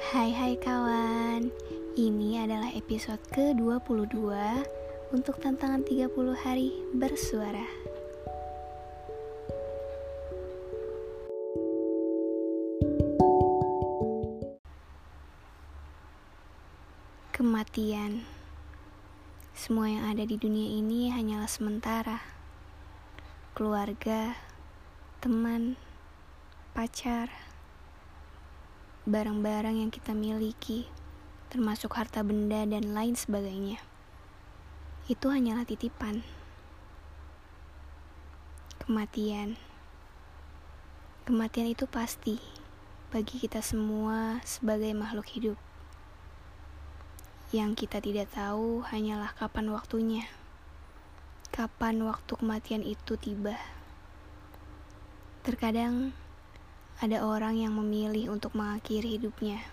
Hai hai kawan. Ini adalah episode ke-22 Untuk tantangan 30 hari bersuara. Kematian. Semua yang ada di dunia ini hanyalah sementara. Keluarga, teman, pacar, barang-barang yang kita miliki, termasuk harta benda dan lain sebagainya. Itu hanyalah titipan. Kematian. Kematian itu pasti bagi kita semua sebagai makhluk hidup. Yang kita tidak tahu hanyalah kapan waktunya. Kapan waktu kematian itu tiba. Terkadang ada orang yang memilih untuk mengakhiri hidupnya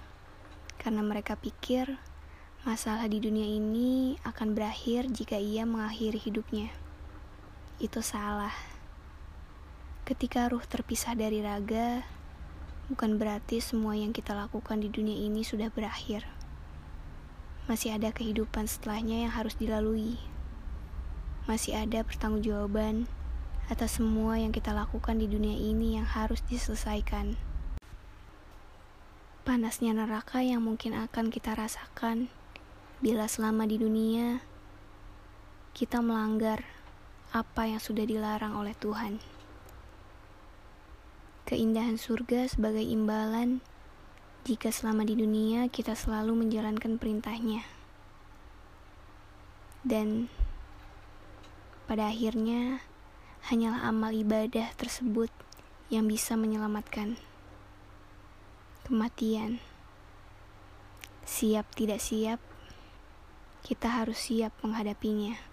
karena mereka pikir masalah di dunia ini akan berakhir jika ia mengakhiri hidupnya. Itu salah. Ketika ruh terpisah dari raga, bukan berarti semua yang kita lakukan di dunia ini sudah berakhir masih ada kehidupan setelahnya yang harus dilalui. Masih ada pertanggungjawaban atas semua yang kita lakukan di dunia ini yang harus diselesaikan. Panasnya neraka yang mungkin akan kita rasakan bila selama di dunia kita melanggar apa yang sudah dilarang oleh Tuhan. Keindahan surga sebagai imbalan jika selama di dunia kita selalu menjalankan perintahnya. Dan pada akhirnya hanyalah amal ibadah tersebut yang bisa menyelamatkan kematian. Siap tidak siap, kita harus siap menghadapinya.